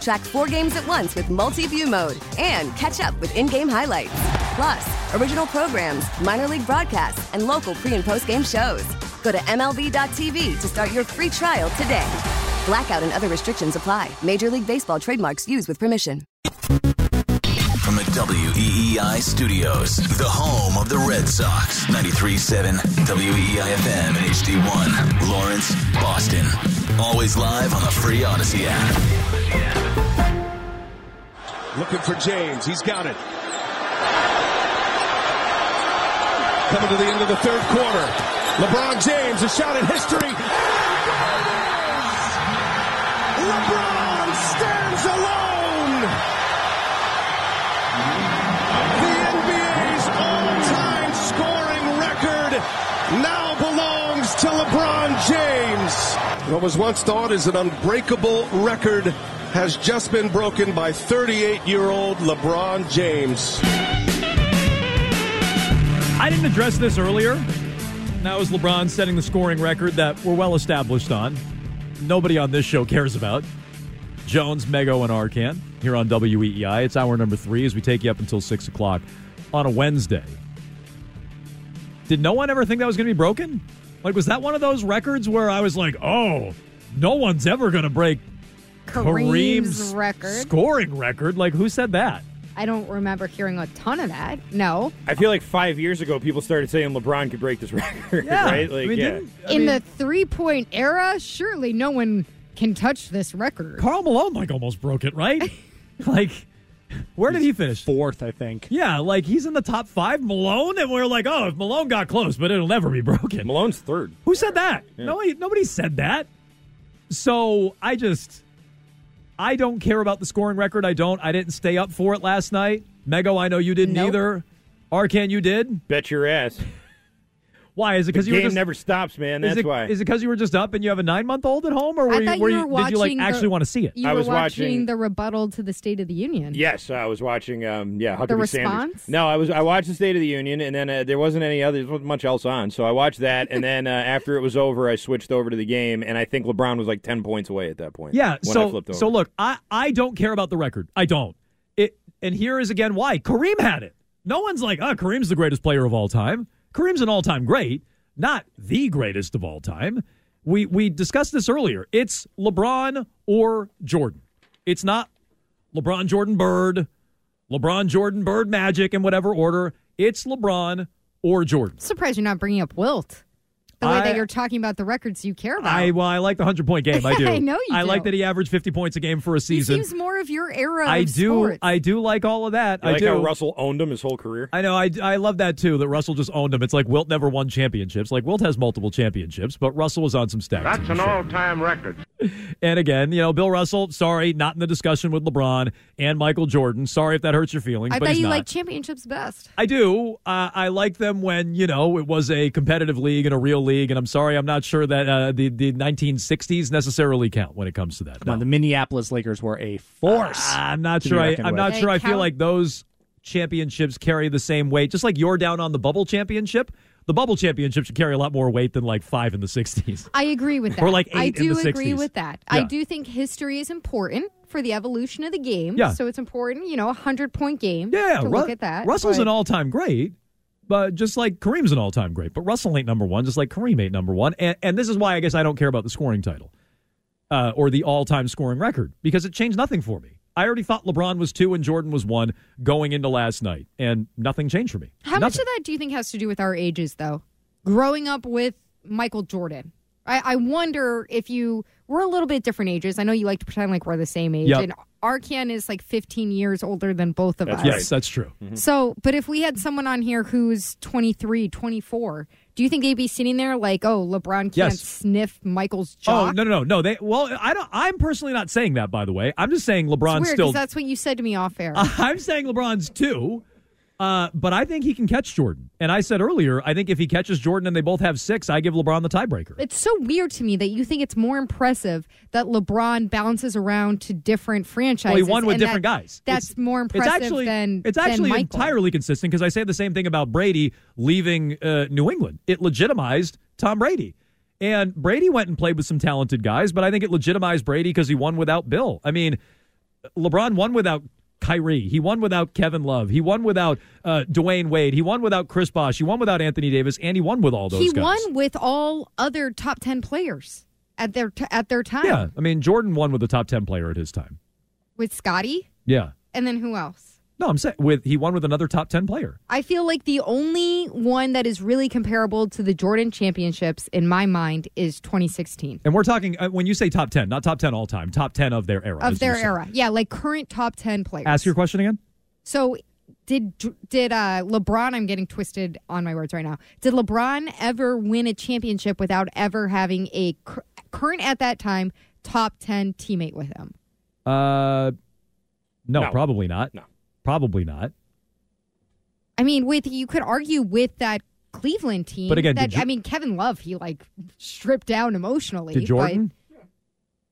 Track four games at once with multi view mode and catch up with in game highlights. Plus, original programs, minor league broadcasts, and local pre and post game shows. Go to MLB.tv to start your free trial today. Blackout and other restrictions apply. Major League Baseball trademarks used with permission. From the WEEI studios, the home of the Red Sox, 93.7 WEEI FM and HD1, Lawrence, Boston. Always live on the free Audacy app. Looking for James. He's got it. Coming to the end of the third quarter. LeBron James, a shot at history. LeBron stands alone. The NBA's all-time scoring record now belongs to LeBron James. What was once thought as an unbreakable record has just been broken by 38-year-old LeBron James. I didn't address this earlier. That was LeBron setting the scoring record that we're well established on. Nobody on this show cares about. Jones, Mego, and Arcand here on WEEI. It's hour number three as we take you up until 6 o'clock on a Wednesday. Did no one ever think that was going to be broken? Like, was that one of those records where I was like, oh, no one's ever going to break Kareem's Kareem's record. scoring record? Like, who said that? I don't remember hearing a ton of that. No. I feel like five years ago, people started saying LeBron could break this record, Yeah. right? Like, I mean, yeah. didn't- I In mean, the three point era, surely no one can touch this record. Karl Malone like almost broke it, right? like, where did he finish? Fourth, I think. Yeah, like he's in the top five. Malone, and we're like, oh, if Malone got close, but it'll never be broken. Malone's third. Who said that? Nobody, nobody said that. So I just, I don't care about the scoring record. I don't. I didn't stay up for it last night. Mego, I know you didn't Nope. either. Arcand, you did. Bet your ass. Why? Is it because you were game just never stops, man. Is That's it, why. Is it because you were just up and you have a nine month old at home, or were I you, thought were you you, were did you like watching the- actually want to see it? You I were was watching, watching- the rebuttal to the State of the Union. Yes, I was watching. Um, yeah, Huckabee The Sanders. response? No, I was. I watched the State of the Union, and then uh, there wasn't any other. There wasn't much else on, so I watched that, and then uh, after it was over, I switched over to the game, and I think LeBron was like ten points away at that point. Yeah. when I So flipped over. so look, I I don't care about the record. I don't. It and here is again why Kareem had it. No one's like, oh, Kareem's the greatest player of all time. Kareem's an all time great, not the greatest of all time. We we discussed this earlier. It's LeBron or Jordan. It's not LeBron Jordan Bird, LeBron Jordan Bird Magic in whatever order. It's LeBron or Jordan. Surprised you're not bringing up Wilt. The way I- that you're talking about the records you care about. I well, I like the hundred point game. I do. I know you I do. like that he averaged fifty points a game for a he season. seems more of your era. I of do. sports. I do like all of that. You I like do. how Russell owned him his whole career. I know. I, I love that too. That Russell just owned him. It's like Wilt never won championships. Like Wilt has multiple championships, but Russell was on some stacks. That's an all-time record. And again, you know, Bill Russell. Sorry, not in the discussion with LeBron and Michael Jordan. Sorry if that hurts your feelings. I but thought you not. like championships best. I do. Uh, I like them when you know it was a competitive league and a real league. And I'm sorry, I'm not sure that uh, the the 1960s necessarily count when it comes to that. Come on, the Minneapolis Lakers were a force. I'm not sure. I, I'm not They sure. I feel like those championships carry the same weight. Just like you're down on the bubble championship, the bubble championship should carry a lot more weight than like five in the 60s. I agree with that. Or like I eight in do the agree 60s. with that. I do think history is important for the evolution of the game. Yeah. So it's important, you know, a hundred point game. Yeah, to Ru- look at that. Russell's but- an all-time great, but just like Kareem's an all-time great. But Russell ain't number one, just like Kareem ain't number one. And, and this is why I guess I don't care about the scoring title uh, or the all-time scoring record because it changed nothing for me. I already thought LeBron was two and Jordan was one going into last night, and nothing changed for me. How much of that do you think has to do with our ages, though? Growing up with Michael Jordan, I, I wonder if you we're a little bit different ages. I know you like to pretend like we're the same age, Yep. and Arcand is like 15 years older than both of That's us. Yes, that's true. Mm-hmm. So, but if we had someone on here who's 23, 24, do you think they'd be sitting there like, oh, LeBron can't Yes. sniff Michael's Oh no no no no! They well, I don't. I'm personally not saying that. By the way, I'm just saying It's LeBron's weird still. because that's what you said to me off air. I'm saying LeBron's two, uh, but I think he can catch Jordan. And I said earlier, I think if he catches Jordan and they both have six, I give LeBron the tiebreaker. It's so weird to me that you think it's more impressive that LeBron bounces around to different franchises. Well, he won with and different that- guys. That's It's- more impressive it's actually, than it's actually Michael. entirely consistent because I say the same thing about Brady leaving uh, New England. It legitimized Tom Brady. And Brady went and played with some talented guys, but I think it legitimized Brady because he won without Bill. I mean, LeBron won without Kyrie. He won without Kevin Love. He won without uh, Dwyane Wade. He won without Chris Bosh. He won without Anthony Davis, and he won with all those He guys. won with all other top 10 players at their t- at their time. Yeah, I mean Jordan won with a top ten player at his time. With Scottie, Yeah, and then who else? No, I'm saying with he won with another top ten player. I feel like the only one that is really comparable to the Jordan championships in my mind is 2016 And we're talking uh, when you say top ten, not top ten all time, top ten of their era. of their you said. era. Yeah, like current top 10 players. Ask your question again. So did did uh, LeBron? I'm getting twisted on my words right now. Did LeBron ever win a championship without ever having a cur- current at that time top 10 teammate with him? Uh, no, No. probably not. No. Probably not. I mean, with you could argue with that Cleveland team. But again, that, you- I mean, Kevin Love, he like stripped down emotionally. Did Jordan?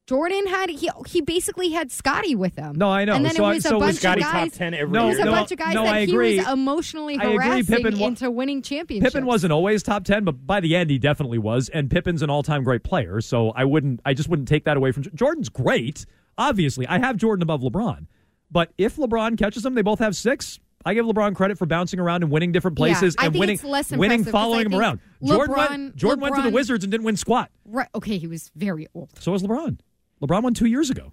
Jordan had he he basically had Scottie with him. No, I know. And then So I- it was so a bunch Scottie of top guys. ten every No, It was year. a no, bunch of guys no, that I he agree. was emotionally I agree, harassing Pippen into winning championships. Pippen wasn't always top ten, but by the end he definitely was. And Pippen's an all-time great player, so I wouldn't. I just wouldn't take that away from Jordan's great. Obviously, I have Jordan above LeBron, but if LeBron catches them, they both have six. I give LeBron credit for bouncing around and winning different places Yeah, and winning, winning, impressive 'cause I following him think around. Jordan, LeBron- went, Jordan went to the Wizards and didn't win squat. Right. Okay, he was very old. So was LeBron. LeBron won two years ago.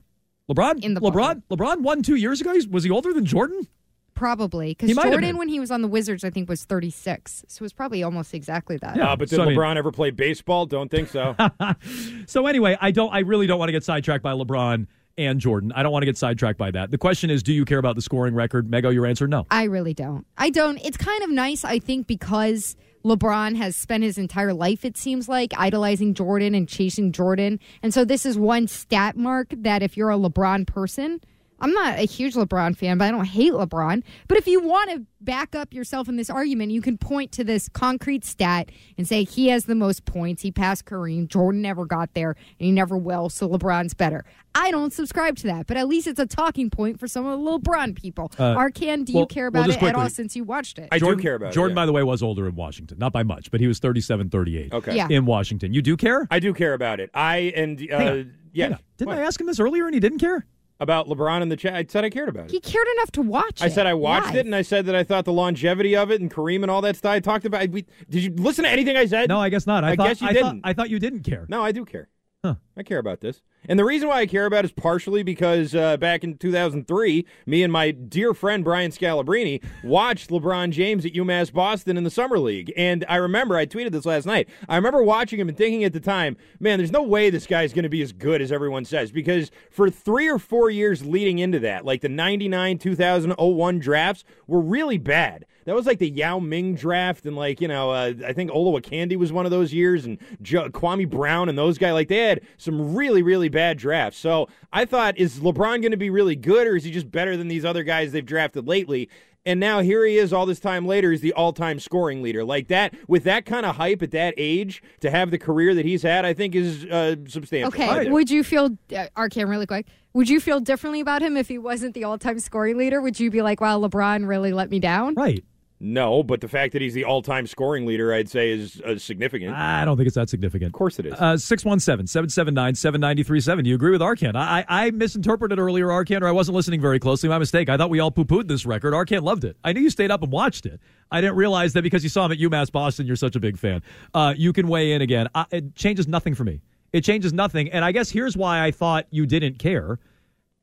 LeBron, In the LeBron, LeBron won two years ago. He's- Was he older than Jordan? Probably because Jordan, been. when he was on the Wizards, I think was 36. So it was probably almost exactly that. Yeah. Uh, but did So, I mean- LeBron ever play baseball? Don't think so. So anyway, I don't. I really don't want to get sidetracked by LeBron and Jordan. I don't want to get sidetracked by that. The question is, do you care about the scoring record? Mego, your answer, no. I really don't. I don't. It's kind of nice, I think, because LeBron has spent his entire life, it seems like, idolizing Jordan and chasing Jordan. And so this is one stat mark that if you're a LeBron person, I'm not a huge LeBron fan, but I don't hate LeBron. But if you want to back up yourself in this argument, you can point to this concrete stat and say he has the most points. He passed Kareem. Jordan never got there, and he never will. So LeBron's better. I don't subscribe to that, but at least it's a talking point for some of the LeBron people. Uh, Arcand, do well- you care about just it at all since you watched it? I Jordan, do care about it. Jordan, it. by the way, was older in Washington, not by much, but he was 37, 38 Okay. Yeah. in Washington. You do care? I do care about it. I and uh, yeah. Didn't What? I ask him this earlier and he didn't care? About LeBron in the chat? I said I cared about it. He cared enough to watch I it. said I watched live. it, and I said that I thought the longevity of it and Kareem and all that stuff. I talked about. We, did you listen to anything I said? No, I guess not. I, I thought, guess you I didn't. Thought, I thought you didn't care. No, I do care. Huh. I care about this. And the reason why I care about it is partially because uh, back in 2003, me and my dear friend Brian Scalabrine watched LeBron James at UMass Boston in the Summer League. And I remember, I tweeted this last night, I remember watching him and thinking at the time, man, there's no way this guy's going to be as good as everyone says. Because for three or four years leading into that, like the 99 2001 drafts were really bad. That was like the Yao Ming draft, and like you know, uh, I think Olowokandi was one of those years, and jo- Kwame Brown and those guys. Like they had some really, really bad drafts. So I thought, is LeBron going to be really good, or is he just better than these other guys they've drafted lately? And now here he is, all this time later, he's the all-time scoring leader. Like that, with that kind of hype at that age, to have the career that he's had, I think is uh, substantial. Okay, do. would you feel, uh, Arcand, really quick, would you feel differently about him if he wasn't the all time scoring leader? Would you be like, wow, LeBron really let me down? Right. No, but the fact that he's the all-time scoring leader, I'd say, is uh, significant. I don't think it's that significant. Of course it is. Uh, 617 779 7937. Do you agree with Arcand? I, I misinterpreted earlier, Arcand, or I wasn't listening very closely. My mistake. I thought we all poo pooed this record. Arcand loved it. I knew you stayed up and watched it. I didn't realize that because you saw him at UMass Boston, you're such a big fan. Uh, you can weigh in again. I, it changes nothing for me. It changes nothing. And I guess here's why I thought you didn't care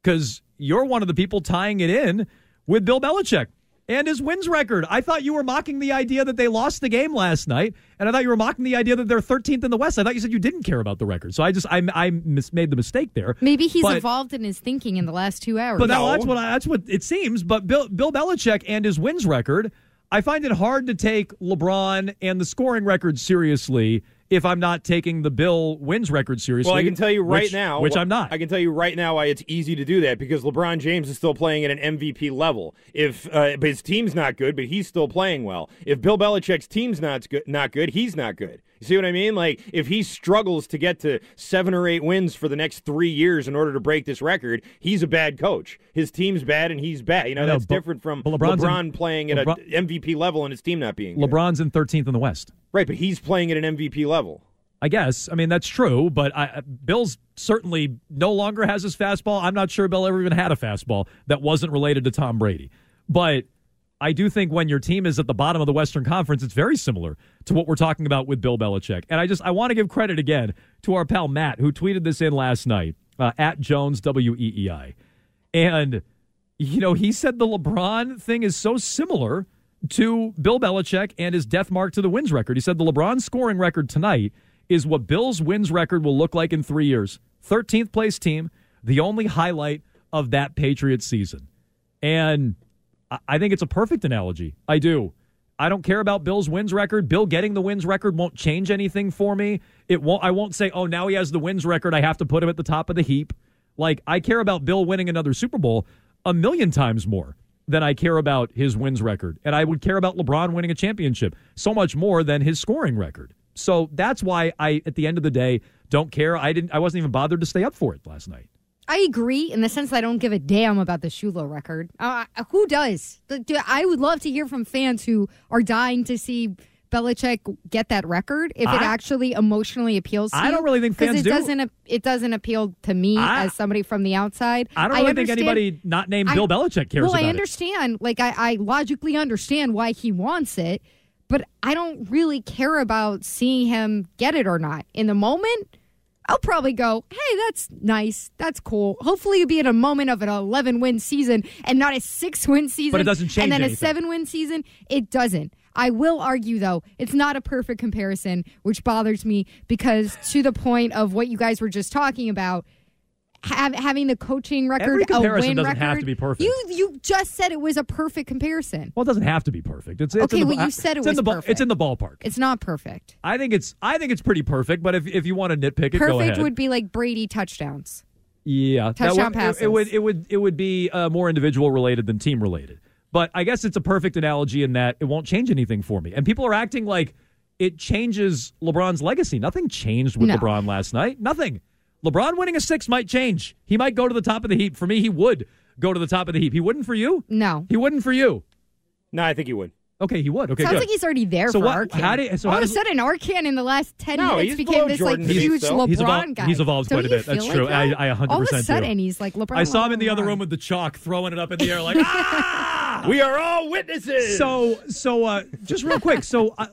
because you're one of the people tying it in with Bill Belichick. And his wins record. I thought you were mocking the idea that they lost the game last night, and I thought you were mocking the idea that they're 13th in the West. I thought you said you didn't care about the record. So I just I I mis- made the mistake there. Maybe he's But- evolved in his thinking in the last two hours. But now that's what I, that's what it seems. But Bill Bill Belichick and his wins record, I find it hard to take LeBron and the scoring record seriously if I'm not taking the Bill wins record seriously. Well, I can tell you right which- now, which wh- I'm not. I can tell you right now why it's easy to do that because LeBron James is still playing at an MVP level. If uh, his team's not good, but he's still playing well. If Bill Belichick's team's not good, not good, he's not good. You see what I mean? Like if he struggles to get to seven or eight wins for the next three years in order to break this record, he's a bad coach. His team's bad and he's bad. You know, that's but- different from LeBron in- playing at an MVP level and his team not being good. LeBron's in 13th in the West. Right, but he's playing at an MVP level. I guess. I mean, that's true, but I, Bill's certainly no longer has his fastball. I'm not sure Bill ever even had a fastball that wasn't related to Tom Brady. But I do think when your team is at the bottom of the Western Conference, it's very similar to what we're talking about with Bill Belichick. And I just I want to give credit again to our pal Matt, who tweeted this in last night uh, at Jones W E E I, and you know he said the LeBron thing is so similar to Bill Belichick and his death mark to the wins record. He said the LeBron scoring record tonight is what Bill's wins record will look like in three years. 13th place team, the only highlight of that Patriots season. And I- think it's a perfect analogy. I do. I don't care about Bill's wins record. Bill getting the wins record won't change anything for me. It won't I won't say, "Oh, now he has the wins record, I have to put him at the top of the heap." Like I care about Bill winning another Super Bowl a million times more than I care about his wins record. And I would care about LeBron winning a championship so much more than his scoring record. So that's why I at the end of the day don't care. I didn't I wasn't even bothered to stay up for it last night. I agree in the sense that I don't give a damn about the Shula record. Uh, who does? I would love to hear from fans who are dying to see Belichick get that record if it actually emotionally appeals to I you. don't really think fans it do. doesn't it doesn't appeal to me I- as somebody from the outside. I don't really think anybody not named I- Bill Belichick cares well, I it. understand. Like I, I logically understand why he wants it, but I don't really care about seeing him get it or not. In the moment, I'll probably go, "Hey, that's nice. That's cool." Hopefully, you'll be in a moment of an 11 win season and not a six win season. But it doesn't change And then anything. a seven win season, it doesn't. I will argue though, it's not a perfect comparison, which bothers me because to the point of what you guys were just talking about, have, having the coaching record, Every a comparison win doesn't record, have to be perfect. You you just said it was a perfect comparison. Well, it doesn't have to be perfect. It's, it's Okay, in the, well, you said it it's in was the perfect. It's in the ballpark. It's not perfect. I think it's I think it's pretty perfect. But if if you want to nitpick it, go Perfect would be like Brady touchdowns. yeah, touchdown would- it- passes. It, would it would it would be uh, more individual related than team related. But I guess it's a perfect analogy in that it won't change anything for me. And people are acting like it changes LeBron's legacy. Nothing changed with No. LeBron last night. Nothing. LeBron winning a six might change. He might go to the top of the heap. For me, he would go to the top of the heap. He wouldn't for you. No. He wouldn't for you. No, I think he would. Okay, he would. Okay, Sounds good. like he's already there So for what- Arcand. how do so All how of a sudden, Arcand in the last ten No, minutes he's became this Jordan like huge still. LeBron He's evolved- guy. he's evolved Don't quite a bit. That's feel true. like I- that? I 100% All of a do. sudden, he's like LeBron. I saw him in the other room with the chalk, throwing it up in the air like ah. We are all witnesses. So, so uh, just real quick. So, uh,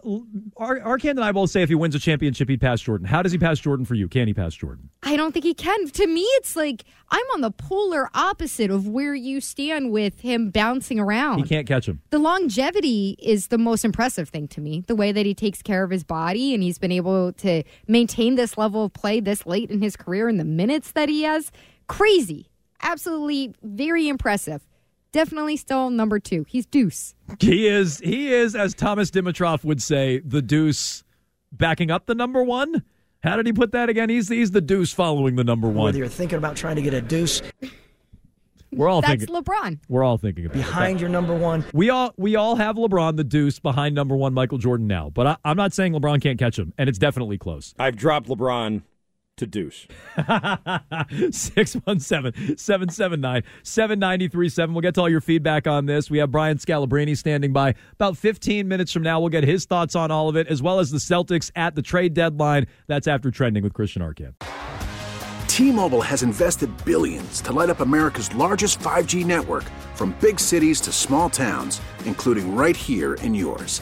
Ar- Arcand and I both say if he wins a championship, he'd pass Jordan. How does he pass Jordan for you? Can he pass Jordan? I don't think he can. To me, it's like I'm on the polar opposite of where you stand with him bouncing around. He can't catch him. the longevity is the most impressive thing to me. The way that he takes care of his body and he's been able to maintain this level of play this late in his career and the minutes that he has. Crazy. Absolutely very impressive. Definitely still number two. He's deuce. He is. He is, as Thomas Dimitroff would say, the deuce, backing up the number one. How did he put that again? He's he's the deuce following the number one. Whether you're thinking about trying to get a deuce We're all That's thinking. LeBron. We're all thinking about it. behind your number one, We all we all have LeBron the deuce behind number one Michael Jordan now, but I, I'm not saying LeBron can't catch him, and it's definitely close. I've dropped LeBron to deuce. 617-779-7937. We'll get to all your feedback on this. We have Brian Scalabrine standing by. About 15 minutes from now, we'll get his thoughts on all of it, as well as the Celtics at the trade deadline. That's after trending with Christian Arcand. T-Mobile has invested billions to light up America's largest 5G network from big cities to small towns, including right here in yours.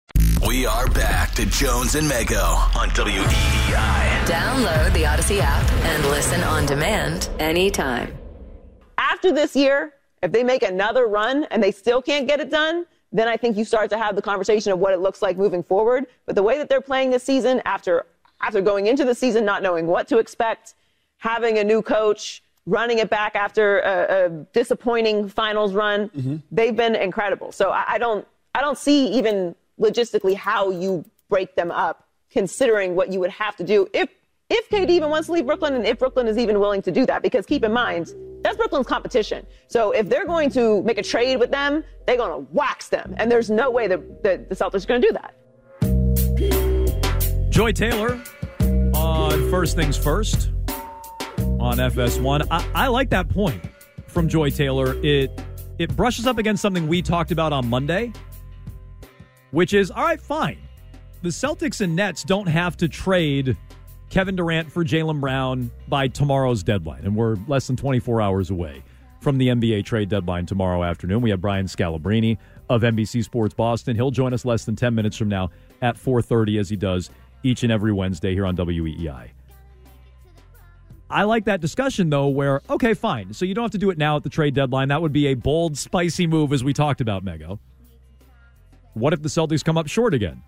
We are back to Jones and Mego on WEEI. Download the Audacy app and listen on demand anytime. After this year, if they make another run and they still can't get it done, then I think you start to have the conversation of what it looks like moving forward. But the way that they're playing this season, after after going into the season not knowing what to expect, having a new coach, running it back after a, a disappointing finals run, Mm-hmm. they've been incredible. So I, I don't I don't see even logistically how you break them up, considering what you would have to do if if KD even wants to leave Brooklyn and if Brooklyn is even willing to do that. Because keep in mind, that's Brooklyn's competition. So if they're going to make a trade with them, they're going to wax them. And there's no way that, that the Celtics are going to do that. Joy Taylor on First Things First on FS1. I, I like that point from Joy Taylor. It it brushes up against something we talked about on Monday, which is all right, fine. The Celtics and Nets don't have to trade Kevin Durant for Jaylen Brown by tomorrow's deadline, and we're less than 24 hours away from the NBA trade deadline tomorrow afternoon. We have Brian Scalabrine of NBC Sports Boston. He'll join us less than 10 minutes from now at 4:30 as he does each and every Wednesday here on WEEI. I like that discussion though where okay fine. So you don't have to do it now at the trade deadline. That would be a bold spicy move as we talked about Mego. What if the Celtics come up short again?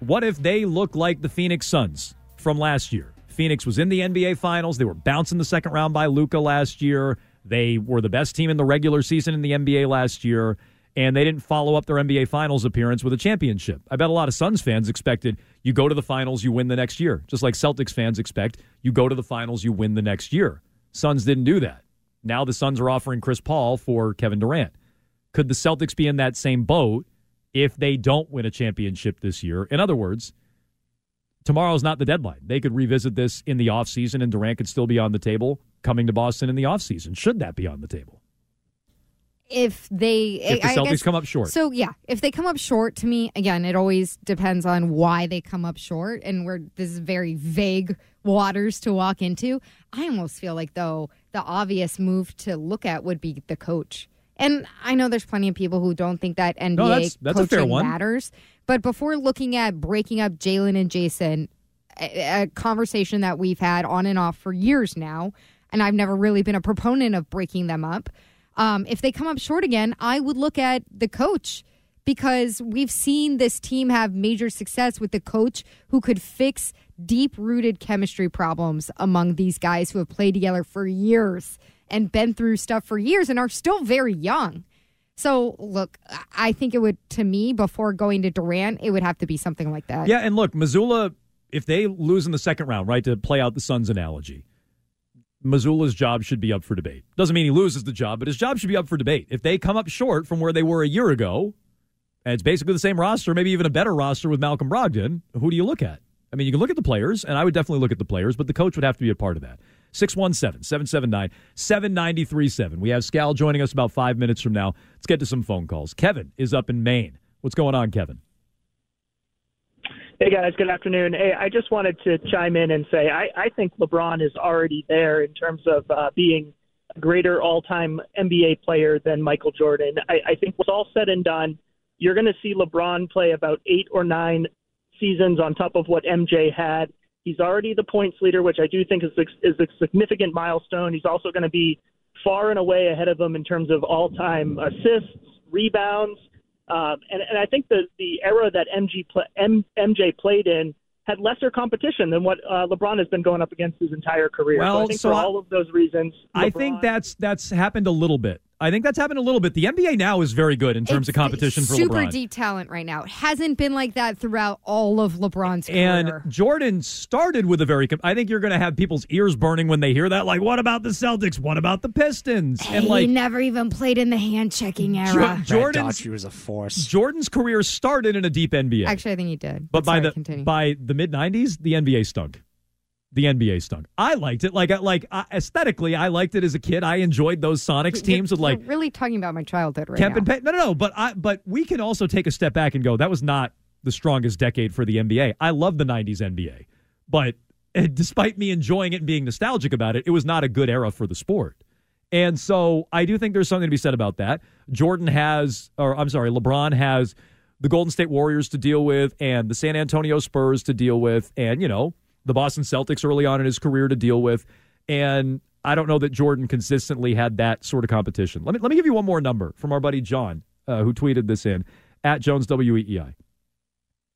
What if they look like the Phoenix Suns from last year? Phoenix was in the NBA Finals. They were bounced in the second round by Luka last year. They were the best team in the regular season in the NBA last year, and they didn't follow up their NBA Finals appearance with a championship. I bet a lot of Suns fans expected you go to the finals, you win the next year, just like Celtics fans expect you go to the finals, you win the next year. Suns didn't do that. Now the Suns are offering Chris Paul for Kevin Durant. Could the Celtics be in that same boat if they don't win a championship this year? In other words, tomorrow's not the deadline. They could revisit this in the offseason and Durant could still be on the table coming to Boston in the offseason. Should that be on the table? if they If the I Celtics guess- come up short. So yeah, if they come up short, to me again, it always depends on why they come up short, and we're this is very vague waters to walk into. I almost feel like though the obvious move to look at would be the coach. And I know there's plenty of people who don't think that NBA that's- that's a coaching matters. But before looking at breaking up Jalen and Jason, a, a conversation that we've had on and off for years now, and I've never really been a proponent of breaking them up. Um, if they come up short again, I would look at the coach because we've seen this team have major success with the coach who could fix deep rooted chemistry problems among these guys who have played together for years and been through stuff for years and are still very young. So, look, I think it would, to me, before going to Durant, it would have to be something like that. Yeah, and look, Mazzulla, if they lose in the second round, right, to play out the Suns analogy, Mazzulla's job should be up for debate. Doesn't mean he loses the job, but his job should be up for debate. If they come up short from where they were a year ago, and it's basically the same roster, maybe even a better roster with Malcolm Brogdon, who do you look at? I mean, you can look at the players, and I would definitely look at the players, but the coach would have to be a part of that. 617 779 7937. We have Scal joining us about five minutes from now. Let's get to some phone calls. Kevin is up in Maine. What's going on, Kevin? Hey guys, good afternoon. Hey, I just wanted to chime in and say I, I think LeBron is already there in terms of uh, being a greater all-time NBA player than Michael Jordan. I, I think what's all said and done, you're going to see LeBron play about eight or nine seasons on top of what MJ had. He's already the points leader, which I do think is is a significant milestone. He's also going to be far and away ahead of him in terms of all-time assists, rebounds, um, and, and I think the the era that MG pla M, MJ played in had lesser competition than what uh, LeBron has been going up against his entire career. so Well, I think so for I- all of those reasons, I think that's that's happened a little bit. I think that's happened a little bit. The NBA now is very good in terms of competition for super LeBron. deep talent right now. It hasn't been like that throughout all of LeBron's career. And. Jordan started with a very. I think you're going to have people's ears burning when they hear that. Like, what about the Celtics? What about the Pistons? And like, he like, never even played in the hand checking era. Jo- Jordan's was a force. Jordan's career started in a deep NBA, Actually, I think he did. but by Sorry, the continue. by the mid '90s, the NBA stunk. The NBA stunk. I liked it. Like, like uh, aesthetically, I liked it as a kid. I enjoyed those Sonics teams with You're like really talking about my childhood right Kemp now. and Payne. No, no, no. But I, but we can also take a step back and go. That was not the strongest decade for the NBA. I love the '90s NBA, but eh, despite me enjoying it and being nostalgic about it, it was not a good era for the sport. And so I do think there's something to be said about that. Jordan has, or I'm sorry, LeBron has the Golden State Warriors to deal with, and the San Antonio Spurs to deal with, and you know the Boston Celtics early on in his career to deal with. And I don't know that Jordan consistently had that sort of competition. Let me let me give you one more number from our buddy John, uh, who tweeted this in at Jones WEEI.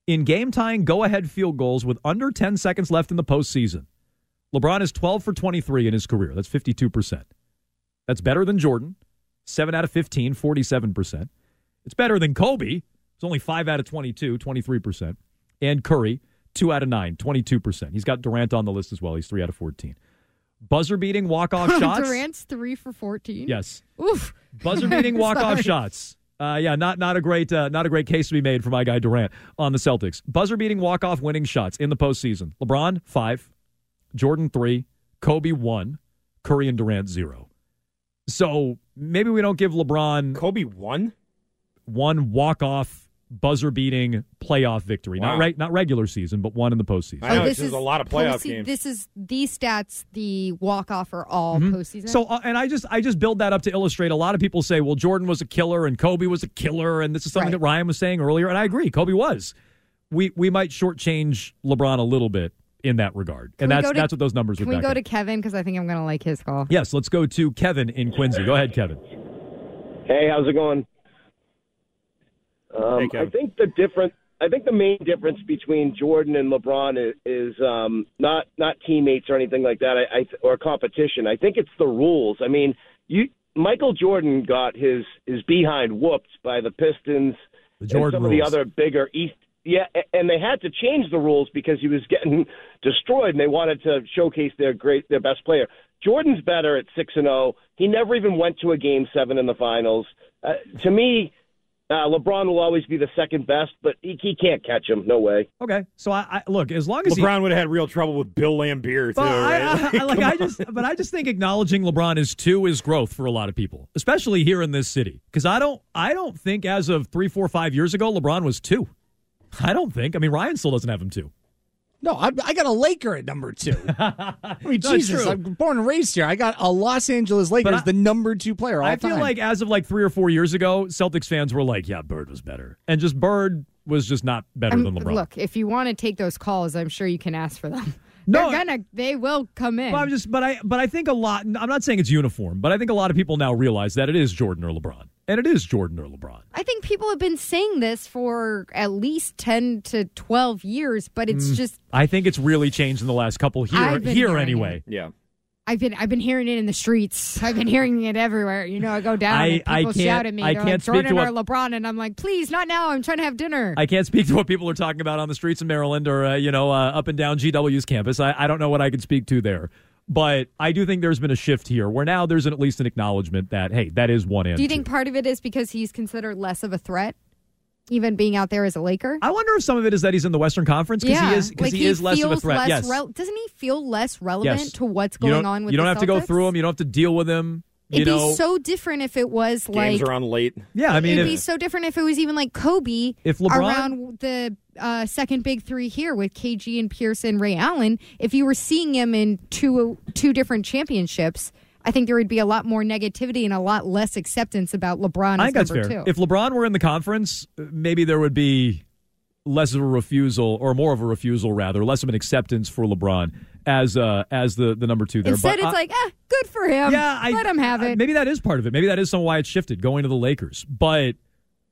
In game tying go ahead field goals with under 10 seconds left in the postseason, LeBron is 12 for 23 in his career. That's 52%. That's better than Jordan, 7 out of 15, 47%. It's better than Kobe. It's only 5 out of 22, 23%. And Curry, 2 out of 9, 22%. He's got Durant on the list as well. He's 3 out of 14. Buzzer beating walk off shots. Durant's three for fourteen. Yes. Oof. Buzzer beating walk off shots. Uh, yeah, not not a great uh, not a great case to be made for my guy Durant on the Celtics. Buzzer beating walk off winning shots in the postseason. LeBron five, Jordan three, Kobe one, Curry and Durant zero. So maybe we don't give LeBron Kobe one one walk off buzzer beating playoff victory. Not Wow. right, not regular season, but one in the postseason. I know, Oh, it's just a lot of playoff postse- games. This is these stats. The walk off are all Mhm. postseason. So, uh, and I just I just build that up to illustrate. A lot of people say, well, Jordan was a killer and Kobe was a killer, and this is something Right. that Ryan was saying earlier, and I agree. Kobe was. We we might shortchange LeBron a little bit in that regard, Can and that's to- that's what those numbers Can would we go up. to Kevin because I think I'm going to like his call. Yes, let's go to Kevin in Quincy. Go ahead, Kevin. Hey, how's it going? Um, Hey, I think the different. I think the main difference between Jordan and LeBron is, is um, not not teammates or anything like that, I, I, or competition. I think it's the rules. I mean, you Michael Jordan got his his behind whooped by the Pistons The and Jordan some of the other bigger East. Yeah, and they had to change the rules because he was getting destroyed, and they wanted to showcase their great, their best player. Jordan's better at six and zero. He never even went to a game seven in the finals. Uh, to me, uh, LeBron will always be the second best, but he, he can't catch him. No way. Okay, so I, I look as long as he, LeBron would have had real trouble with Bill Laimbeer too. But I, right? I, I- like I just, but I just think acknowledging LeBron is two is growth for a lot of people, especially here in this city. Because I don't, I don't think as of three, four, five years ago, LeBron was two. I don't think. I mean, Ryan still doesn't have him two. No, I, I got a Laker at number two. I mean, No, Jesus, true. I'm born and raised here. I got a Los Angeles Lakers, I- the number two player all I feel time. like as of like three or four years ago, Celtics fans were like, "Yeah, Bird was better," and just Bird was just not better I'm- than LeBron. Look, if you want to take those calls, I'm sure you can ask for them. No, They're gonna, they will come in. But I'm just, but I, but I think a lot. I'm not saying it's uniform, but I think a lot of people now realize that it is Jordan or LeBron, and it is Jordan or LeBron. I think people have been saying this for at least 10 to 12 years, but it's Mm. just I think it's really changed in the last couple here. Here hearing anyway. Yeah. I've been I've been hearing it in the streets. I've been hearing it everywhere. You know, I go down I- and I people can't- shout at me. I They're can't like speak to Jordan what- or LeBron, and I'm like, please, not now. I'm trying to have dinner. I can't speak to what people are talking about on the streets of Maryland or uh, you know uh, up and down GW's campus. I, I don't know what I can speak to there, but I do think there's been a shift here where now there's an, at least an acknowledgement that hey, that is one end. Do you think part of it is because he's considered less of a threat, even being out there as a Laker? I wonder if some of it is that he's in the Western Conference because yeah, he is because like he, is less of a threat. yes, rel- doesn't he feel less relevant yes. to what's going on with you don't the have to go through him. You don't have to deal with him. You It'd know, be so different if it was Games like are on late. yeah. I mean, it'd if, be so different if it was even like Kobe If LeBron- around the uh, second big three here with KG and Pearson, Ray Allen. If you were seeing him in two two different championships, I think there would be a lot more negativity and a lot less acceptance about LeBron I as think that's fair. two. If LeBron were in the conference, maybe there would be less of a refusal or more of a refusal rather, less of an acceptance for LeBron as uh, as the the number two there. Instead, But it's I- like, ah, good for him. Yeah, I, let him have it. maybe that is part of it. Maybe that is some why it's shifted going to the Lakers. But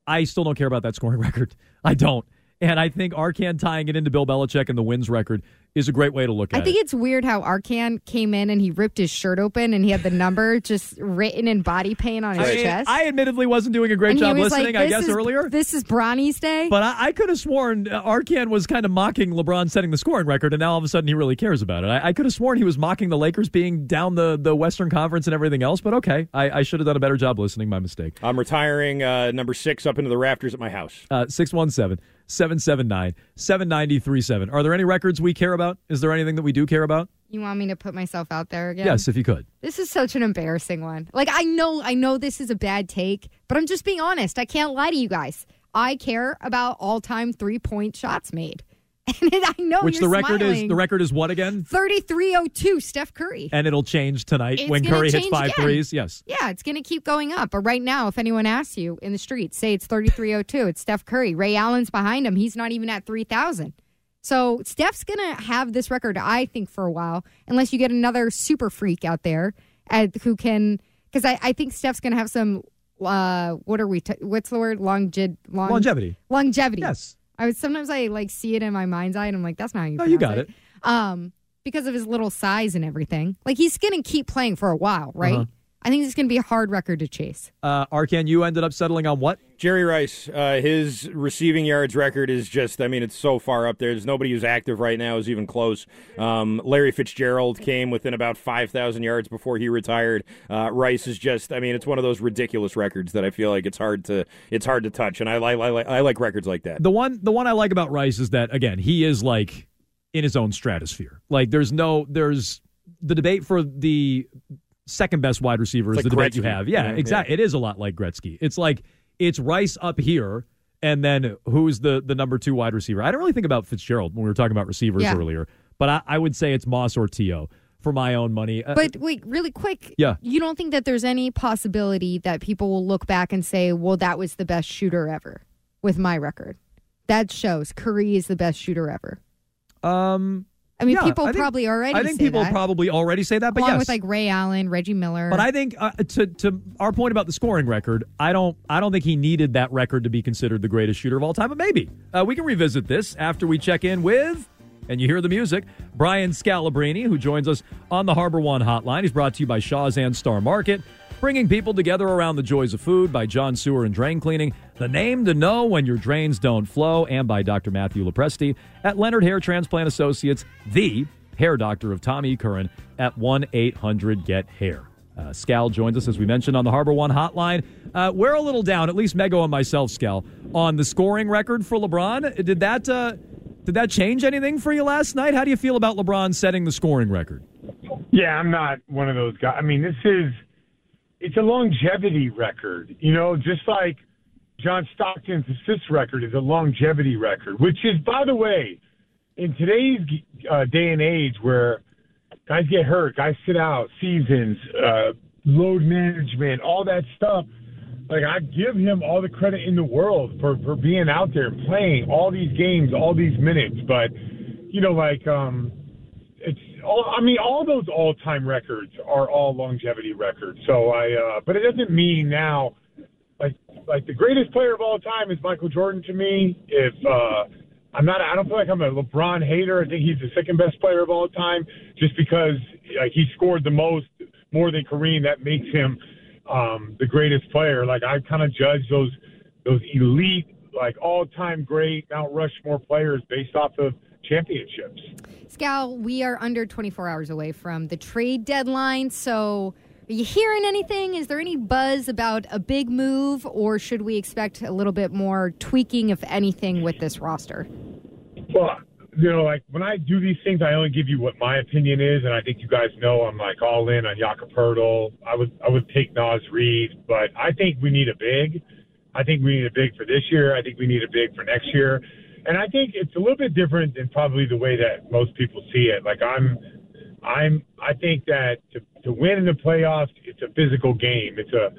I still don't care about that scoring record. I don't. And I think Arcand tying it into Bill Belichick and the wins record is a great way to look at it. I think it. it's weird how Arcand came in and he ripped his shirt open and he had the number just written in body paint on his I, chest. I admittedly wasn't doing a great and job listening, like, I guess, is- earlier. This is Bronny's day. But I, I could have sworn uh, Arcand was kind of mocking LeBron setting the scoring record, and now all of a sudden he really cares about it. I, I could have sworn he was mocking the Lakers being down the, the Western Conference and everything else, but okay. I, I should have done a better job listening. My mistake. I'm retiring uh, number six up into the rafters at my house. Uh, 617 779 7937. Are there any records we care about? Is there anything that we do care about? you want me to put myself out there again? Yes, if you could. This is such an embarrassing one. Like I know I know this is a bad take, but I'm just being honest. I can't lie to you guys. I care about all-time three-point shots made. And I know Which the record is the record is what again? 3302 Steph Curry. And it'll change tonight It's when Curry hits five again. threes. Yes. Yeah, it's going to keep going up. But right now, if anyone asks you in the street, say it's 3302, it's Steph Curry. Ray Allen's behind him. He's not even at 3,000. So Steph's going to have this record, I think, for a while, unless you get another super freak out there at, who can. Because I, I think Steph's going to have some. Uh, what are we? T- what's the word? Longe- long- Longevity. Longevity. Yes. I was sometimes I like see it in my mind's eye, and I'm like, that's not how you. No, you got it. Um, because of his little size and everything. Like he's going to keep playing for a while, right? Uh-huh. I think it's going to be a hard record to chase. Uh, Arcand, you ended up settling on what? Jerry Rice, uh, his receiving yards record is just, I mean, it's so far up there. There's nobody who's active right now is even close. Um, Larry Fitzgerald came within about 5,000 yards before he retired. Uh, Rice is just, I mean, it's one of those ridiculous records that I feel like it's hard to, it's hard to touch. And I, I, I, I like records like that. The one the one I like about Rice is that again he is like in his own stratosphere. Like there's no there's the debate for the second best wide receiver is It's the like debate you have. Yeah, Yeah, exactly. It is a lot like Gretzky. It's like it's Rice up here. And then who's the, the number two wide receiver? I don't really think about Fitzgerald when we were talking about receivers Yeah. earlier, but I, I would say it's Moss or T.O. for my own money. Uh, But wait, really quick. Yeah. You don't think that there's any possibility that people will look back and say, well, that was the best shooter ever with my record? That shows Curry is the best shooter ever. um, I mean, yeah, people I think- probably already I think say people that. probably already say that, but Along yes, with like Ray Allen, Reggie Miller. But I think uh, to to our point about the scoring record, I don't I don't think he needed that record to be considered the greatest shooter of all time. But maybe uh, we can revisit this after we check in with. And you hear the music. Brian Scalabrine, who joins us on the HarborOne hotline. He's brought to you by Shaw's and Star Market, bringing people together around the joys of food by John Sewer and Drain Cleaning, the name to know when your drains don't flow, and by Dr. Matthew LoPresti at Leonard Hair Transplant Associates, the hair doctor of Tommy Curran at 1 800 GET HAIR. Uh, Scal joins us, as we mentioned, on the HarborOne hotline. Uh, we're a little down, at least Mego and myself, Scal, on the scoring record for LeBron. Did that uh, did that change anything for you last night? How do you feel about LeBron setting the scoring record? Yeah, I'm not one of those guys. I mean, this is it's a longevity record. You know, just like John Stockton's assist record is a longevity record, which is, by the way, in today's uh, day and age where guys get hurt, guys sit out, seasons, uh, load management, all that stuff. Like I give him all the credit in the world for for being out there playing all these games, all these minutes. But you know, like um, all. I mean, all those all time records are all longevity records. So I, uh, but it doesn't mean now, like like the greatest player of all time is Michael Jordan to me. If uh, I'm not, I don't feel like I'm a LeBron hater. I think he's the second best player of all time, just because like he scored the most, more than Kareem. That makes him um, the greatest player. Like I kind of judge those those elite, like all time great Mount Rushmore players based off of championships. Scal, we are under 24 hours away from the trade deadline. So, are you hearing anything? Is there any buzz about a big move, or should we expect a little bit more tweaking, if anything, with this roster? Well, you know, like when I do these things, I only give you what my opinion is, and I think you guys know I'm like all in on Jakob Poeltl. I would I would take Naz Reid, but I think we need a big. I think we need a big for this year. I think we need a big for next year, and I think it's a little bit different than probably the way that most people see it. Like I'm, I'm, I think that to, to win in the playoffs, it's a physical game. It's a,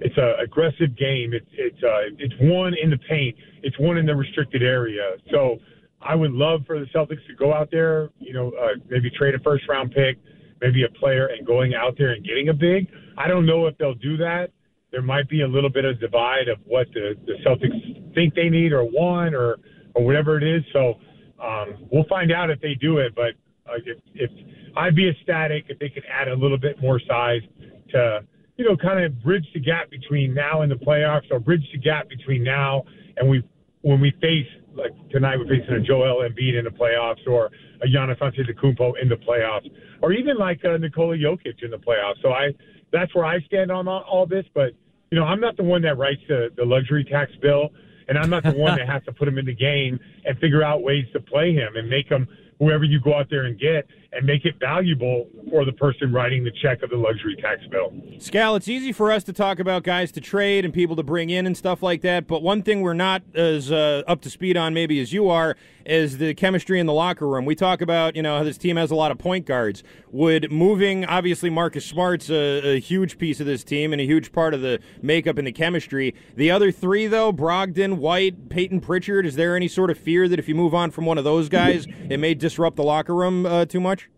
it's a aggressive game. It's it's uh, it's one in the paint. It's one in the restricted area. So I would love for the Celtics to go out there, you know, uh, maybe trade a first round pick, maybe a player, and going out there and getting a big. I don't know if they'll do that. There might be a little bit of divide of what the, the Celtics think they need or want or or whatever it is. So um, we'll find out if they do it. But uh, if, if I'd be ecstatic if they could add a little bit more size to, you know, kind of bridge the gap between now and the playoffs, or bridge the gap between now and we when we face like tonight we're facing a Joel Embiid in the playoffs, or a Giannis Antetokounmpo in the playoffs, or even like a Nikola Jokic in the playoffs. So I that's where I stand on all, all this. But you know, I'm not the one that writes the, the luxury tax bill, and I'm not the one that has to put him in the game and figure out ways to play him and make him whoever you go out there and get and make it valuable for the person writing the check of the luxury tax bill. Scal, it's easy for us to talk about guys to trade and people to bring in and stuff like that, but one thing we're not as uh, up to speed on maybe as you are is the chemistry in the locker room. We talk about, you know, how this team has a lot of point guards. Would moving, obviously, Marcus Smart's a, a huge piece of this team and a huge part of the makeup and the chemistry. The other three, though, Brogdon, White, Peyton Pritchard, is there any sort of fear that if you move on from one of those guys, it may disrupt the locker room uh, too much?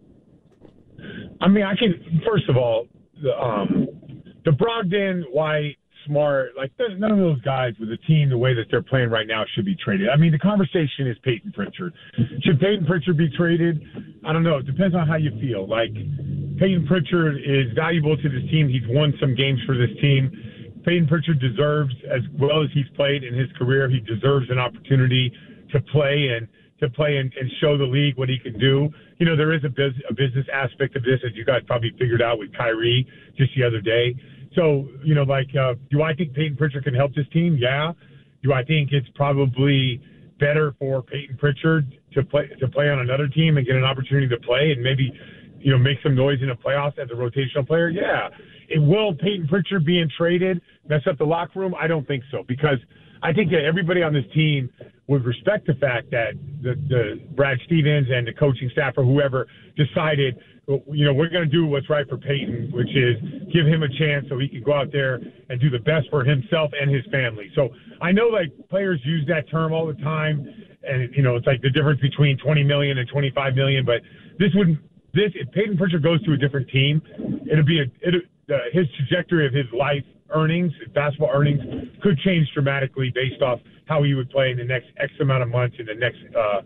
I mean, I can first of all, the um, the Brogdon, White, Smart, like none of those guys with the team the way that they're playing right now should be traded. I mean, the conversation is Peyton Pritchard. Should Peyton Pritchard be traded? I don't know. It depends on how you feel. Like Peyton Pritchard is valuable to this team. He's won some games for this team. Peyton Pritchard deserves, as well as he's played in his career, he deserves an opportunity to play and to play and, and show the league what he can do. You know, there is a, biz, a business aspect of this, as you guys probably figured out with Kyrie just the other day. So, you know, like, uh, do I think Peyton Pritchard can help this team? Yeah. Do I think it's probably better for Peyton Pritchard to play to play on another team and get an opportunity to play and maybe, you know, make some noise in the playoffs as a rotational player? Yeah. It will Peyton Pritchard being traded mess up the locker room? I don't think so because I think that everybody on this team would respect the fact that the, the Brad Stevens and the coaching staff or whoever decided, you know, we're going to do what's right for Peyton, which is give him a chance so he can go out there and do the best for himself and his family. So I know like players use that term all the time, and you know it's like the difference between 20 million and 25 million. But this wouldn't this if Peyton Pritchard goes to a different team, it'll be a it uh, his trajectory of his life earnings, basketball earnings, could change dramatically based off how he would play in the next X amount of months in the next uh,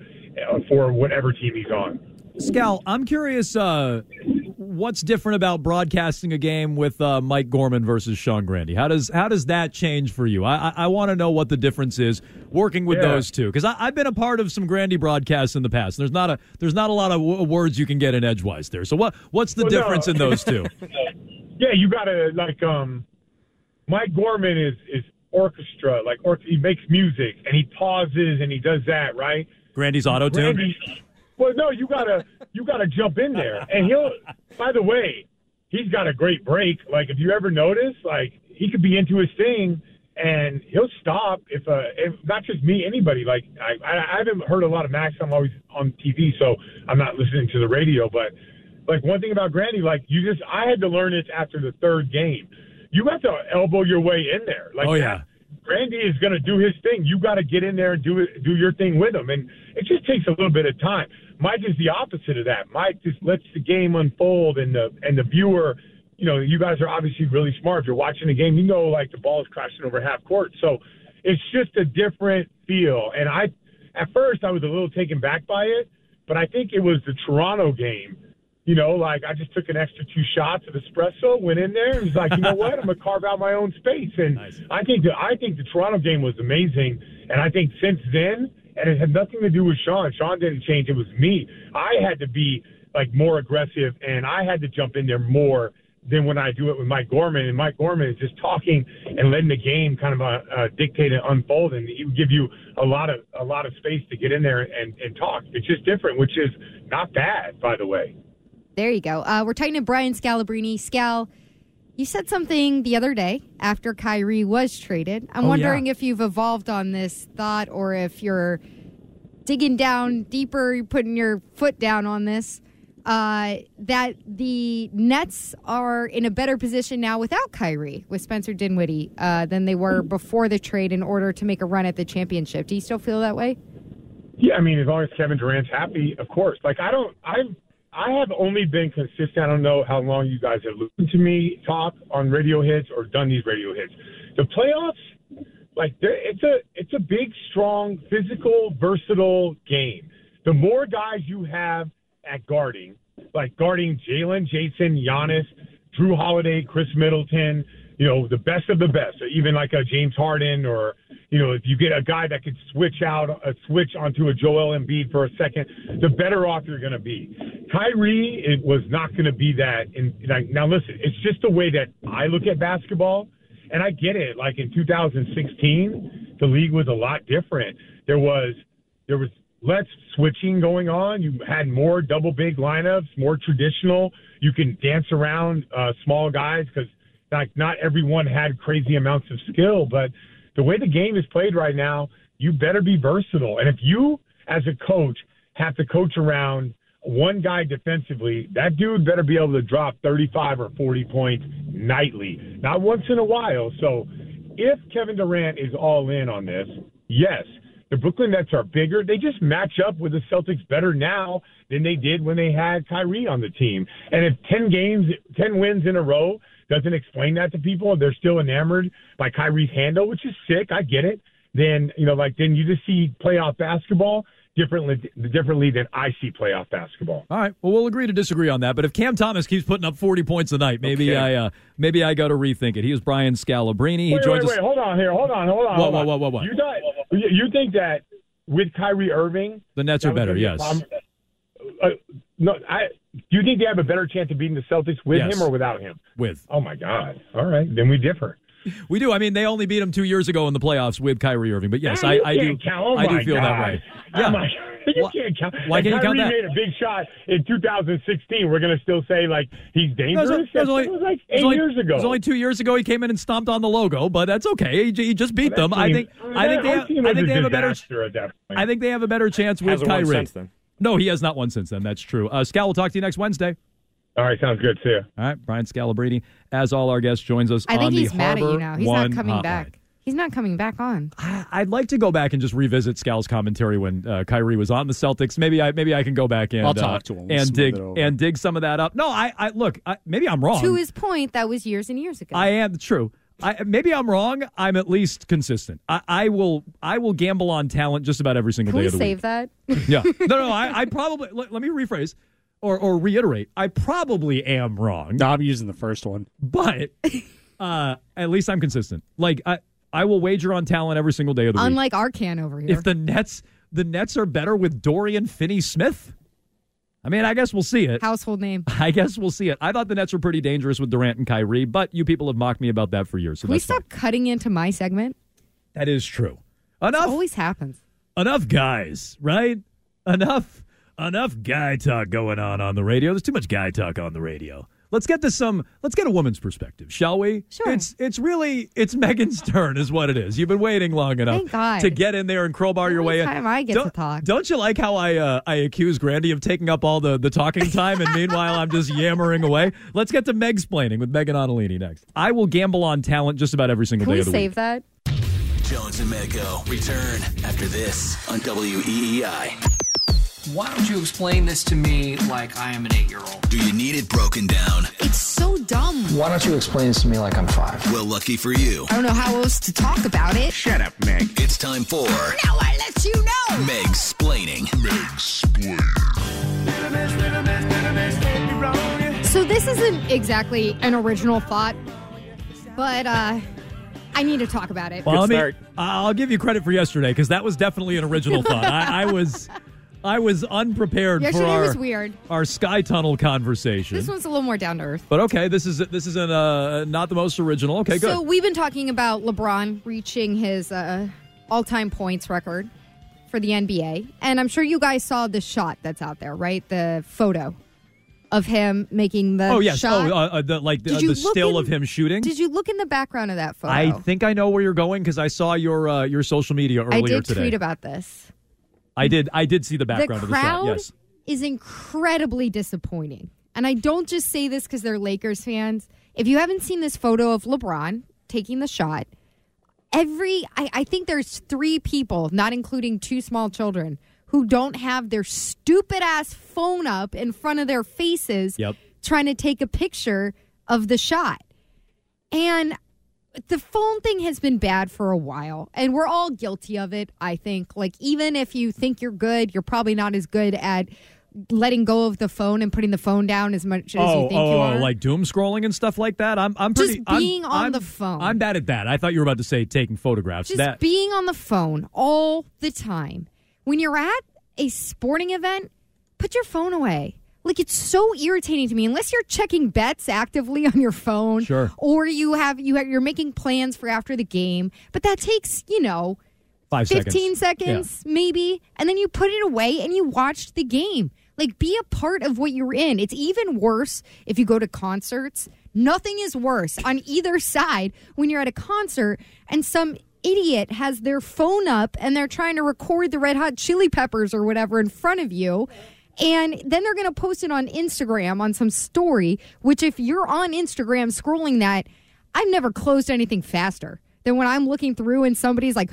for whatever team he's on. Scal, I'm curious. Uh, what's different about broadcasting a game with uh, Mike Gorman versus Sean Grande. How does how does that change for you? I I, I want to know what the difference is working with Yeah. those two because I've been a part of some Grande broadcasts in the past. There's not a there's not a lot of w- words you can get in edgewise there. So what what's the Well, no. difference in those two? Yeah, you gotta like um, Mike Gorman is is orchestra like or he makes music and he pauses and he does that right. Grande's auto tune. Well, no, you gotta you gotta jump in there, and he'll. By the way, he's got a great break. Like if you ever notice, like he could be into his thing, and he'll stop if uh, if not just me, anybody. Like I I I haven't heard a lot of Max. I'm always on TV, so I'm not listening to the radio. But like one thing about Grande, like you just I had to learn this after the third game. You have to elbow your way in there. Like Oh, yeah. Randy is going to do his thing. You got to get in there and do it, do your thing with him, and it just takes a little bit of time. Mike is the opposite of that. Mike just lets the game unfold, and the and the viewer, you know, you guys are obviously really smart. If you're watching the game, you know, like the ball is crashing over half court, so it's just a different feel. And I, at first, I was a little taken back by it, but I think it was the Toronto game. You know, like I just took an extra two shots of espresso, went in there, and was like, you know what, I'm gonna carve out my own space. And I think the I think the Toronto game was amazing, and I think since then, and it had nothing to do with Sean. Sean didn't change; it was me. I had to be like more aggressive, and I had to jump in there more than when I do it with Mike Gorman. And Mike Gorman is just talking and letting the game kind of uh, uh, dictate and unfold, and he would give you a lot of a lot of space to get in there and, and talk. It's just different, which is not bad, by the way. There you go. Uh, we're talking to Brian Scalabrine. Scal, you said something the other day after Kyrie was traded. I'm Oh, wondering yeah. if you've evolved on this thought or if you're digging down deeper, you're putting your foot down on this. Uh, that the Nets are in a better position now without Kyrie, with Spencer Dinwiddie, uh, than they were before the trade in order to make a run at the championship. Do you still feel that way? Yeah, I mean, as long as Kevin Durant's happy, of course. Like I don't, I've, I have only been consistent. I don't know how long you guys have listened to me talk on radio hits or done these radio hits. The playoffs, like it's a, it's a big, strong, physical, versatile game. The more guys you have at guarding, like guarding Jaylen, Jayson, Giannis, Jrue Holiday, Khris Middleton, you know, the best of the best, even like a James Harden or, you know, if you get a guy that could switch out, a switch onto a Joel Embiid for a second, the better off you're going to be. Kyrie, it was not going to be that. And now listen, it's just the way that I look at basketball. And I get it. Like in 2016, the league was a lot different. There was, there was less switching going on. You had more double big lineups, more traditional. You can dance around uh, small guys because like not everyone had crazy amounts of skill. But the way the game is played right now, you better be versatile. And if you, as a coach, have to coach around one guy defensively, that dude better be able to drop 35 or 40 points nightly, not once in a while. So if Kevin Durant is all in on this, yes, the Brooklyn Nets are bigger. They just match up with the Celtics better now than they did when they had Kyrie on the team. And if 10 games, 10 wins in a row doesn't explain that to people, they're still enamored by Kyrie's handle, which is sick. I get it. Then, you know, like, then you just see playoff basketball differently, differently than I see playoff basketball. All right. Well, we'll agree to disagree on that. But if Cam Thomas keeps putting up 40 points a night, maybe Okay. I uh, maybe I got to rethink it. He was Brian Scalabrine. He wait, joins wait, us. wait, hold on here, hold on, hold on. Whoa, hold what, on. what, what, what? You thought you think that with Kyrie Irving, The Nets are better. gonna be a Yes. Uh, no, I. Do you think they have a better chance of beating the Celtics with Yes. him or without him? With. Oh my God! All right, then we differ. We do. I mean, they only beat him two years ago in the playoffs with Kyrie Irving. But yes, Ah, I, I do. Oh I do my feel that God. way. Oh Yeah. my- you can't count. why And can't you count Kyrie that? made a big shot in 2016. We're going to still say like he's That was, dangerous. that was That only, was like it was eight only- years ago. It was only two years ago. He came in and stomped on the logo, but that's okay. He, he just beat them. That I think. I think they. Have, I was think they have a better. at that point. I think they have a better chance with Kyrie. since then. No, he has not won since then. That's true. Uh, Scal, we'll talk to you next Wednesday. All right, sounds good. See you. All right, Brian Scalabrine, as all our guests, joins us I on think the he's mad at you now. He's One not coming hotline. back. He's not coming back on. I'd like to go back and just revisit Scal's commentary when uh, Kyrie was on the Celtics. Maybe I maybe I can go back and I'll talk uh, to him. We'll and dig and dig some of that up. No, I, I look. I, maybe I'm wrong. To his point, that was years and years ago. I am true. I, maybe I'm wrong. I'm at least consistent. I, I will. I will gamble on talent just about every single Can day we of the week. save week. that? Yeah. No, no. I, I probably. Let, let me rephrase, or or reiterate. I probably am wrong. No, I'm using the first one. but uh, at least I'm consistent. Like I, I will wager on talent every single day of the week. Unlike Arcand over here. If the Nets, the Nets are better with Dorian Finney-Smith. I mean, I guess we'll see it. Household name. I guess we'll see it. I thought the Nets were pretty dangerous with Durant and Kyrie, but you people have mocked me about that for years. So Can we that's fine. stop cutting into my segment? That is true. Enough. It always happens. enough guys, right? Enough enough guy talk going on on the radio. There's too much guy talk on the radio. Let's get to some let's get a woman's perspective, shall we? Sure. It's it's really it's Megan's turn is what it is. You've been waiting long enough Thank God. to get in there and crowbar your way in. time I get don't, to talk. Don't you like how I uh, I accuse Grande of taking up all the, the talking time and meanwhile I'm just yammering away? Let's get to Meg's planning with Megan Ottolini next. I will gamble on talent just about every single Can day we of the save week. Save that? Jones and Mego return after this on E WEEI. Why don't you explain this to me like I am an eight year old? Do you need it broken down? It's so dumb. Why don't you explain this to me like I'm five? Well, lucky for you. I don't know how else to talk about it. Shut up, Meg. It's time for Now I let you know. Meg's Splaining. Meg's explaining. So this isn't exactly an original thought, but uh, I need to talk about it. Well, let me, I'll give you credit for yesterday because that was definitely an original thought. I, I was, I was unprepared Yesterday for our, was weird. our sky tunnel conversation. This one's a little more down to earth. but okay, this is this isn't uh, not the most original. Okay, good. So we've been talking about LeBron reaching his uh, all-time points record for the NBA, and I'm sure you guys saw the shot that's out there, right? The photo of him making the oh yes, shot. oh uh, uh, the, like the, uh, the still in- of him shooting. Did you look in the background of that photo? I think I know where you're going because I saw your uh, your social media earlier I did today. tweet about this. I did I did see the background the of the shot. crowd Yes. is incredibly disappointing. And I don't just say this because they're Lakers fans. If you haven't seen this photo of LeBron taking the shot, every I, I think there's three people, not including two small children, who don't have their stupid ass phone up in front of their faces Yep. trying to take a picture of the shot. And the phone thing has been bad for a while, and we're all guilty of it, I think. Like, even if you think you're good, you're probably not as good at letting go of the phone and putting the phone down as much as oh, you think oh, you are. oh, like doom scrolling and stuff like that. I'm, I'm pretty. Just I'm- being on I'm- the phone. I'm bad at that. I thought you were about to say taking photographs. just that being on the phone all the time. When you're at a sporting event, put your phone away. Like it's so irritating to me unless you're checking bets actively on your phone Sure. or you have you have, you're making plans for after the game, but that takes, you know, five 15 seconds. seconds, maybe, and then you put it away and you watched the game. Like, be a part of what you're in. It's even worse if you go to concerts. Nothing is worse on either side when you're at a concert and some idiot has their phone up and they're trying to record the red hot chili peppers or whatever in front of you. And then they're going to post it on Instagram on some story, which, if you're on Instagram scrolling that, I've never closed anything faster than when I'm looking through and somebody's like,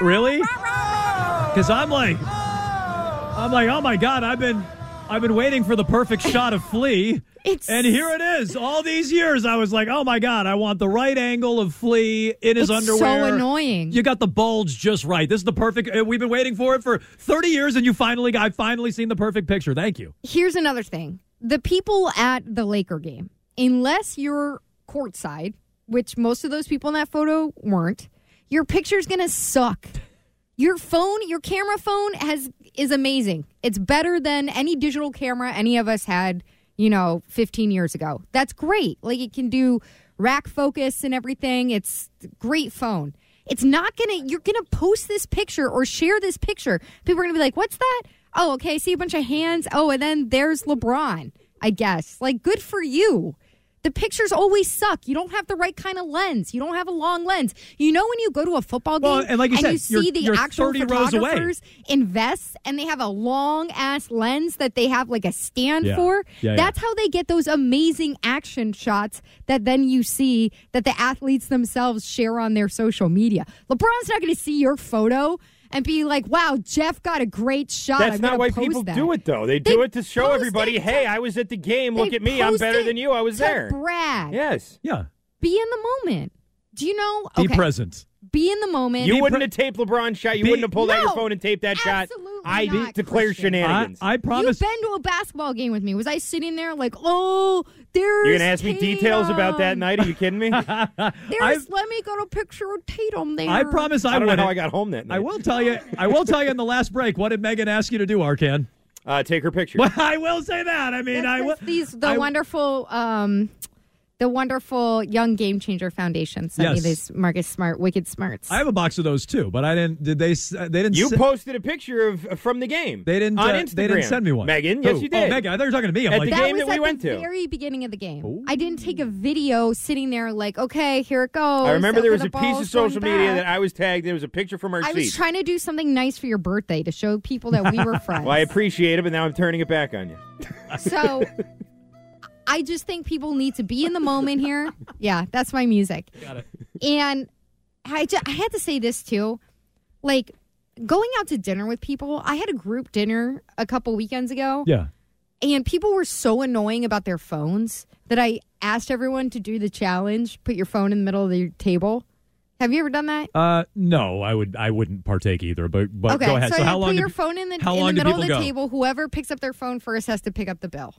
Really? Because I'm like, I'm like, oh my god, I've been, I've been waiting for the perfect shot of Flea, and here it is. All these years, I was like, oh my god, I want the right angle of Flea in his It's so annoying. You got the bulge just right. This is the perfect. uh, We've been waiting for it for 30 years, and you finally, got, I've finally seen the perfect picture. Thank you. here's another thing the people at the Laker game, unless you're courtside, which most of those people in that photo weren't, your picture's gonna suck. Your phone, your camera phone has is amazing. It's better than any digital camera any of us had, you know, 15 years ago. That's great. Like it can do rack focus and everything. It's great phone. It's not gonna you're gonna post this picture or share this picture. People are gonna be like, What's that? Oh, okay, I see a bunch of hands. Oh, and then there's LeBron, I guess. Like, good for you. The pictures always suck. You don't have the right kind of lens. You don't have a long lens. You know when you go to a football game Well, and like you said, see you're- the you're actual 30 rows away. photographers in vests and they have a long ass lens that they have like a stand Yeah. for. Yeah, yeah. That's how they get those amazing action shots that then you see that the athletes themselves share on their social media. LeBron's not going to see your photo and be like, "Wow, Jeff got a great shot." That's I'm not gonna why people that." do it, though. They, They do it to show everybody, it to- hey, I was at the game. Look at me. I'm better than you. I was to there. Brag. Yes. Yeah. Be in the moment. Do you know? Be present. Be in the moment. You wouldn't have taped LeBron's shot. You Be- wouldn't have pulled out your phone and taped that shot. I not, declare Christian. shenanigans. I, I promise. You've been to a basketball game with me. Was I sitting there like, oh, there's You're gonna ask me details about that night? Are you kidding me? There's let me go to a picture of Tatum there. I promise I, I don't know wouldn't. how I got home that night. I will tell you. I will tell you in the last break. What did Megan ask you to do, Arcand? Uh, take her picture. Well, I will say that. I mean, I will. These the I- wonderful um the wonderful Young Game Changer Foundation sent me Yes. these Marcus Smart Wicked Smarts. I have a box of those too, but I didn't. Did they? s- They didn't. You se- posted a picture of from the game. They didn't. on uh, Instagram. They didn't send me one. Megan, yes, you did. Oh, Megan. I thought you were talking to me. I'm At like, the that game was that we at went the to. very beginning of the game. I didn't take a video sitting there like, okay, here it goes. I remember there was Okay, a piece of social media back. that I was tagged. There was a picture from our I seat. was trying to do something nice for your birthday to show people that we were friends. well, I appreciate it, but now I'm turning it back on you. So I just think people need to be in the moment here. Yeah, that's my music. Got it. And I, ju- I had to say this too. Like going out to dinner with people, I had a group dinner a couple weekends ago. Yeah. And people were so annoying about their phones that I asked everyone to do the challenge put your phone in the middle of the table. Have you ever done that? Uh, no, I would. I wouldn't partake either. But but okay, go ahead. so, So, how you long? put did your phone in the, in the middle of the go? table. Whoever picks up their phone first has to pick up the bill.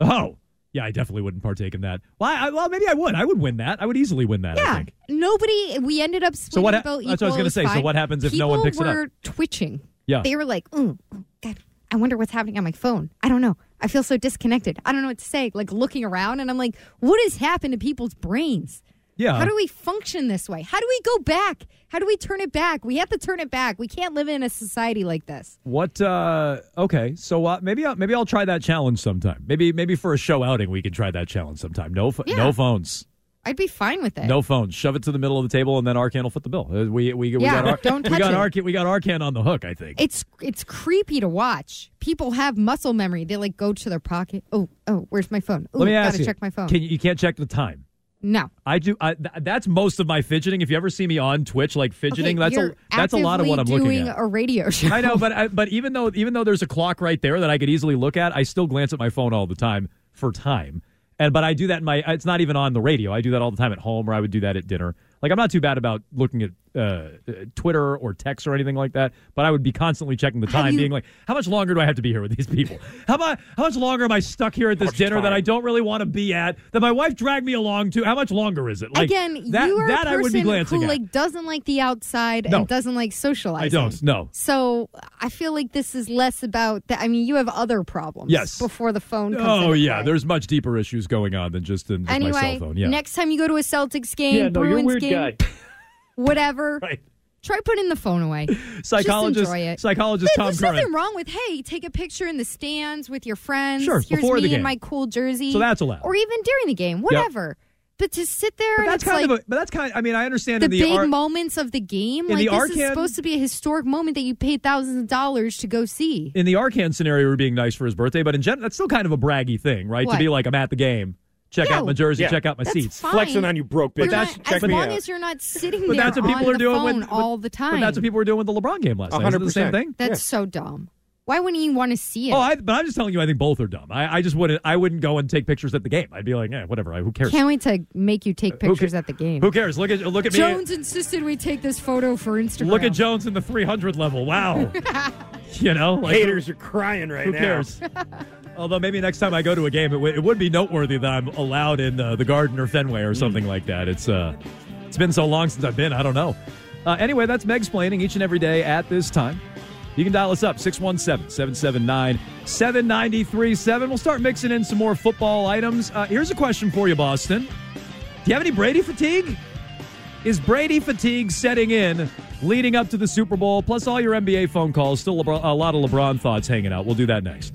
Oh, yeah. I definitely wouldn't partake in that. Well, I, well, maybe I would. I would win that. I would easily win that. I Yeah, nobody. We ended up splitting what ha- bill that's what I was gonna was say. So what happens if no one picks it up? were twitching. Yeah. they were like, "Mm, oh, God, I wonder what's happening on my phone. I don't know. I feel so disconnected. I don't know what to say." Like looking around, and I'm like, "What has happened to people's brains? Yeah. How do we function this way? How do we go back? How do we turn it back? We have to turn it back. We can't live in a society like this." What? uh Okay, so uh, maybe I'll, maybe I'll try that challenge sometime. Maybe maybe for a show outing we can try that challenge sometime. No Yeah. no phones. I'd be fine with it. No phones. Shove it to the middle of the table, and then Arcand will foot the bill. Uh, We we, we Yeah, got Ar- don't we touch got it. Arcand we got Arcand on the hook. I think. It's it's creepy to watch. People have muscle memory. They like go to their pocket. Oh, oh, where's my phone? Ooh, Let me ask gotta you. check my phone. Can you, you can't check the time? No. I do. I, th- that's most of my fidgeting. If you ever see me on Twitch, like fidgeting, Okay, that's a that's a lot of what I'm looking doing at. a radio show. I know, but I, but even though even though there's a clock right there that I could easily look at, I still glance at my phone all the time for time. And but I do that in my. It's not even on the radio. I do that all the time at home, or I would do that at dinner. Like I'm not too bad about looking at uh, uh, Twitter or text or anything like that. But I would be constantly checking the time, you- being like, how much longer do I have to be here with these people? How about how much longer am I stuck here at this dinner that? I don't really want to be at? That my wife dragged me along to. How much longer is it? Like Again, that you are that a I would be person glancing who at. like doesn't like the outside No. and doesn't like socializing. I don't. No. So I feel like this is less about that. I mean, you have other problems. Yes. Before the phone. Comes Oh yeah, play. there's much deeper issues going on than just in just my Anyway, cell phone. Yeah. next time you go to a Celtics game, Yeah, no, you're a Bruins weird game, guy. whatever, Right. try putting the phone away. Psychologist- Just enjoy it. psychologist Tom There's Curran. nothing wrong with hey, take a picture in the stands with your friends. Sure, Here's before me the game. in my cool jersey. So that's allowed. Or even during the game, whatever. But to sit there But and that's it's kind like of a, but that's kind. I mean, I understand the in the big moments of the game. in Like the this is Arcand- supposed to be a historic moment that you paid thousands of dollars to go see. in the Arcand scenario, we're being nice for his birthday, but in general, that's still kind of a braggy thing, right? What? To be like, I'm at the game, check Yeah, out my jersey, yeah. check out my That's seats. fine. Flexing on you broke You're bitch. that's- not- check as me long out. as you're not sitting But there that's what people on were the doing phone with, all the time. But that's what people were doing with the LeBron game last night. Isn't it the same 100%. thing? That's so dumb. Why wouldn't you want to see it? Oh, I, but I'm just telling you, I think both are dumb. I, I just wouldn't. I wouldn't go and take pictures at the game. I'd be like, eh, whatever. I, who cares? Can't wait to make you take Who ca- pictures at the game. Who cares? Look at look at me. Jones insisted we take this photo for Instagram. Look at Jones in the 300 level. Wow. you know, like, Haters are crying right Who now. cares? Although maybe next time I go to a game, it, w- it would be noteworthy that I'm allowed in uh, the Garden or Fenway or something like that. It's uh, it's been so long since I've been. I don't know. Uh, anyway, that's Meg's planning each and every day at this time. You can dial us up 617 779 7937. We'll start mixing in some more football items. Uh, here's a question for you, Boston. Do you have any Brady fatigue? Is Brady fatigue setting in leading up to the Super Bowl? Plus all your NBA phone calls. Still a lot of LeBron thoughts hanging out. We'll do that next.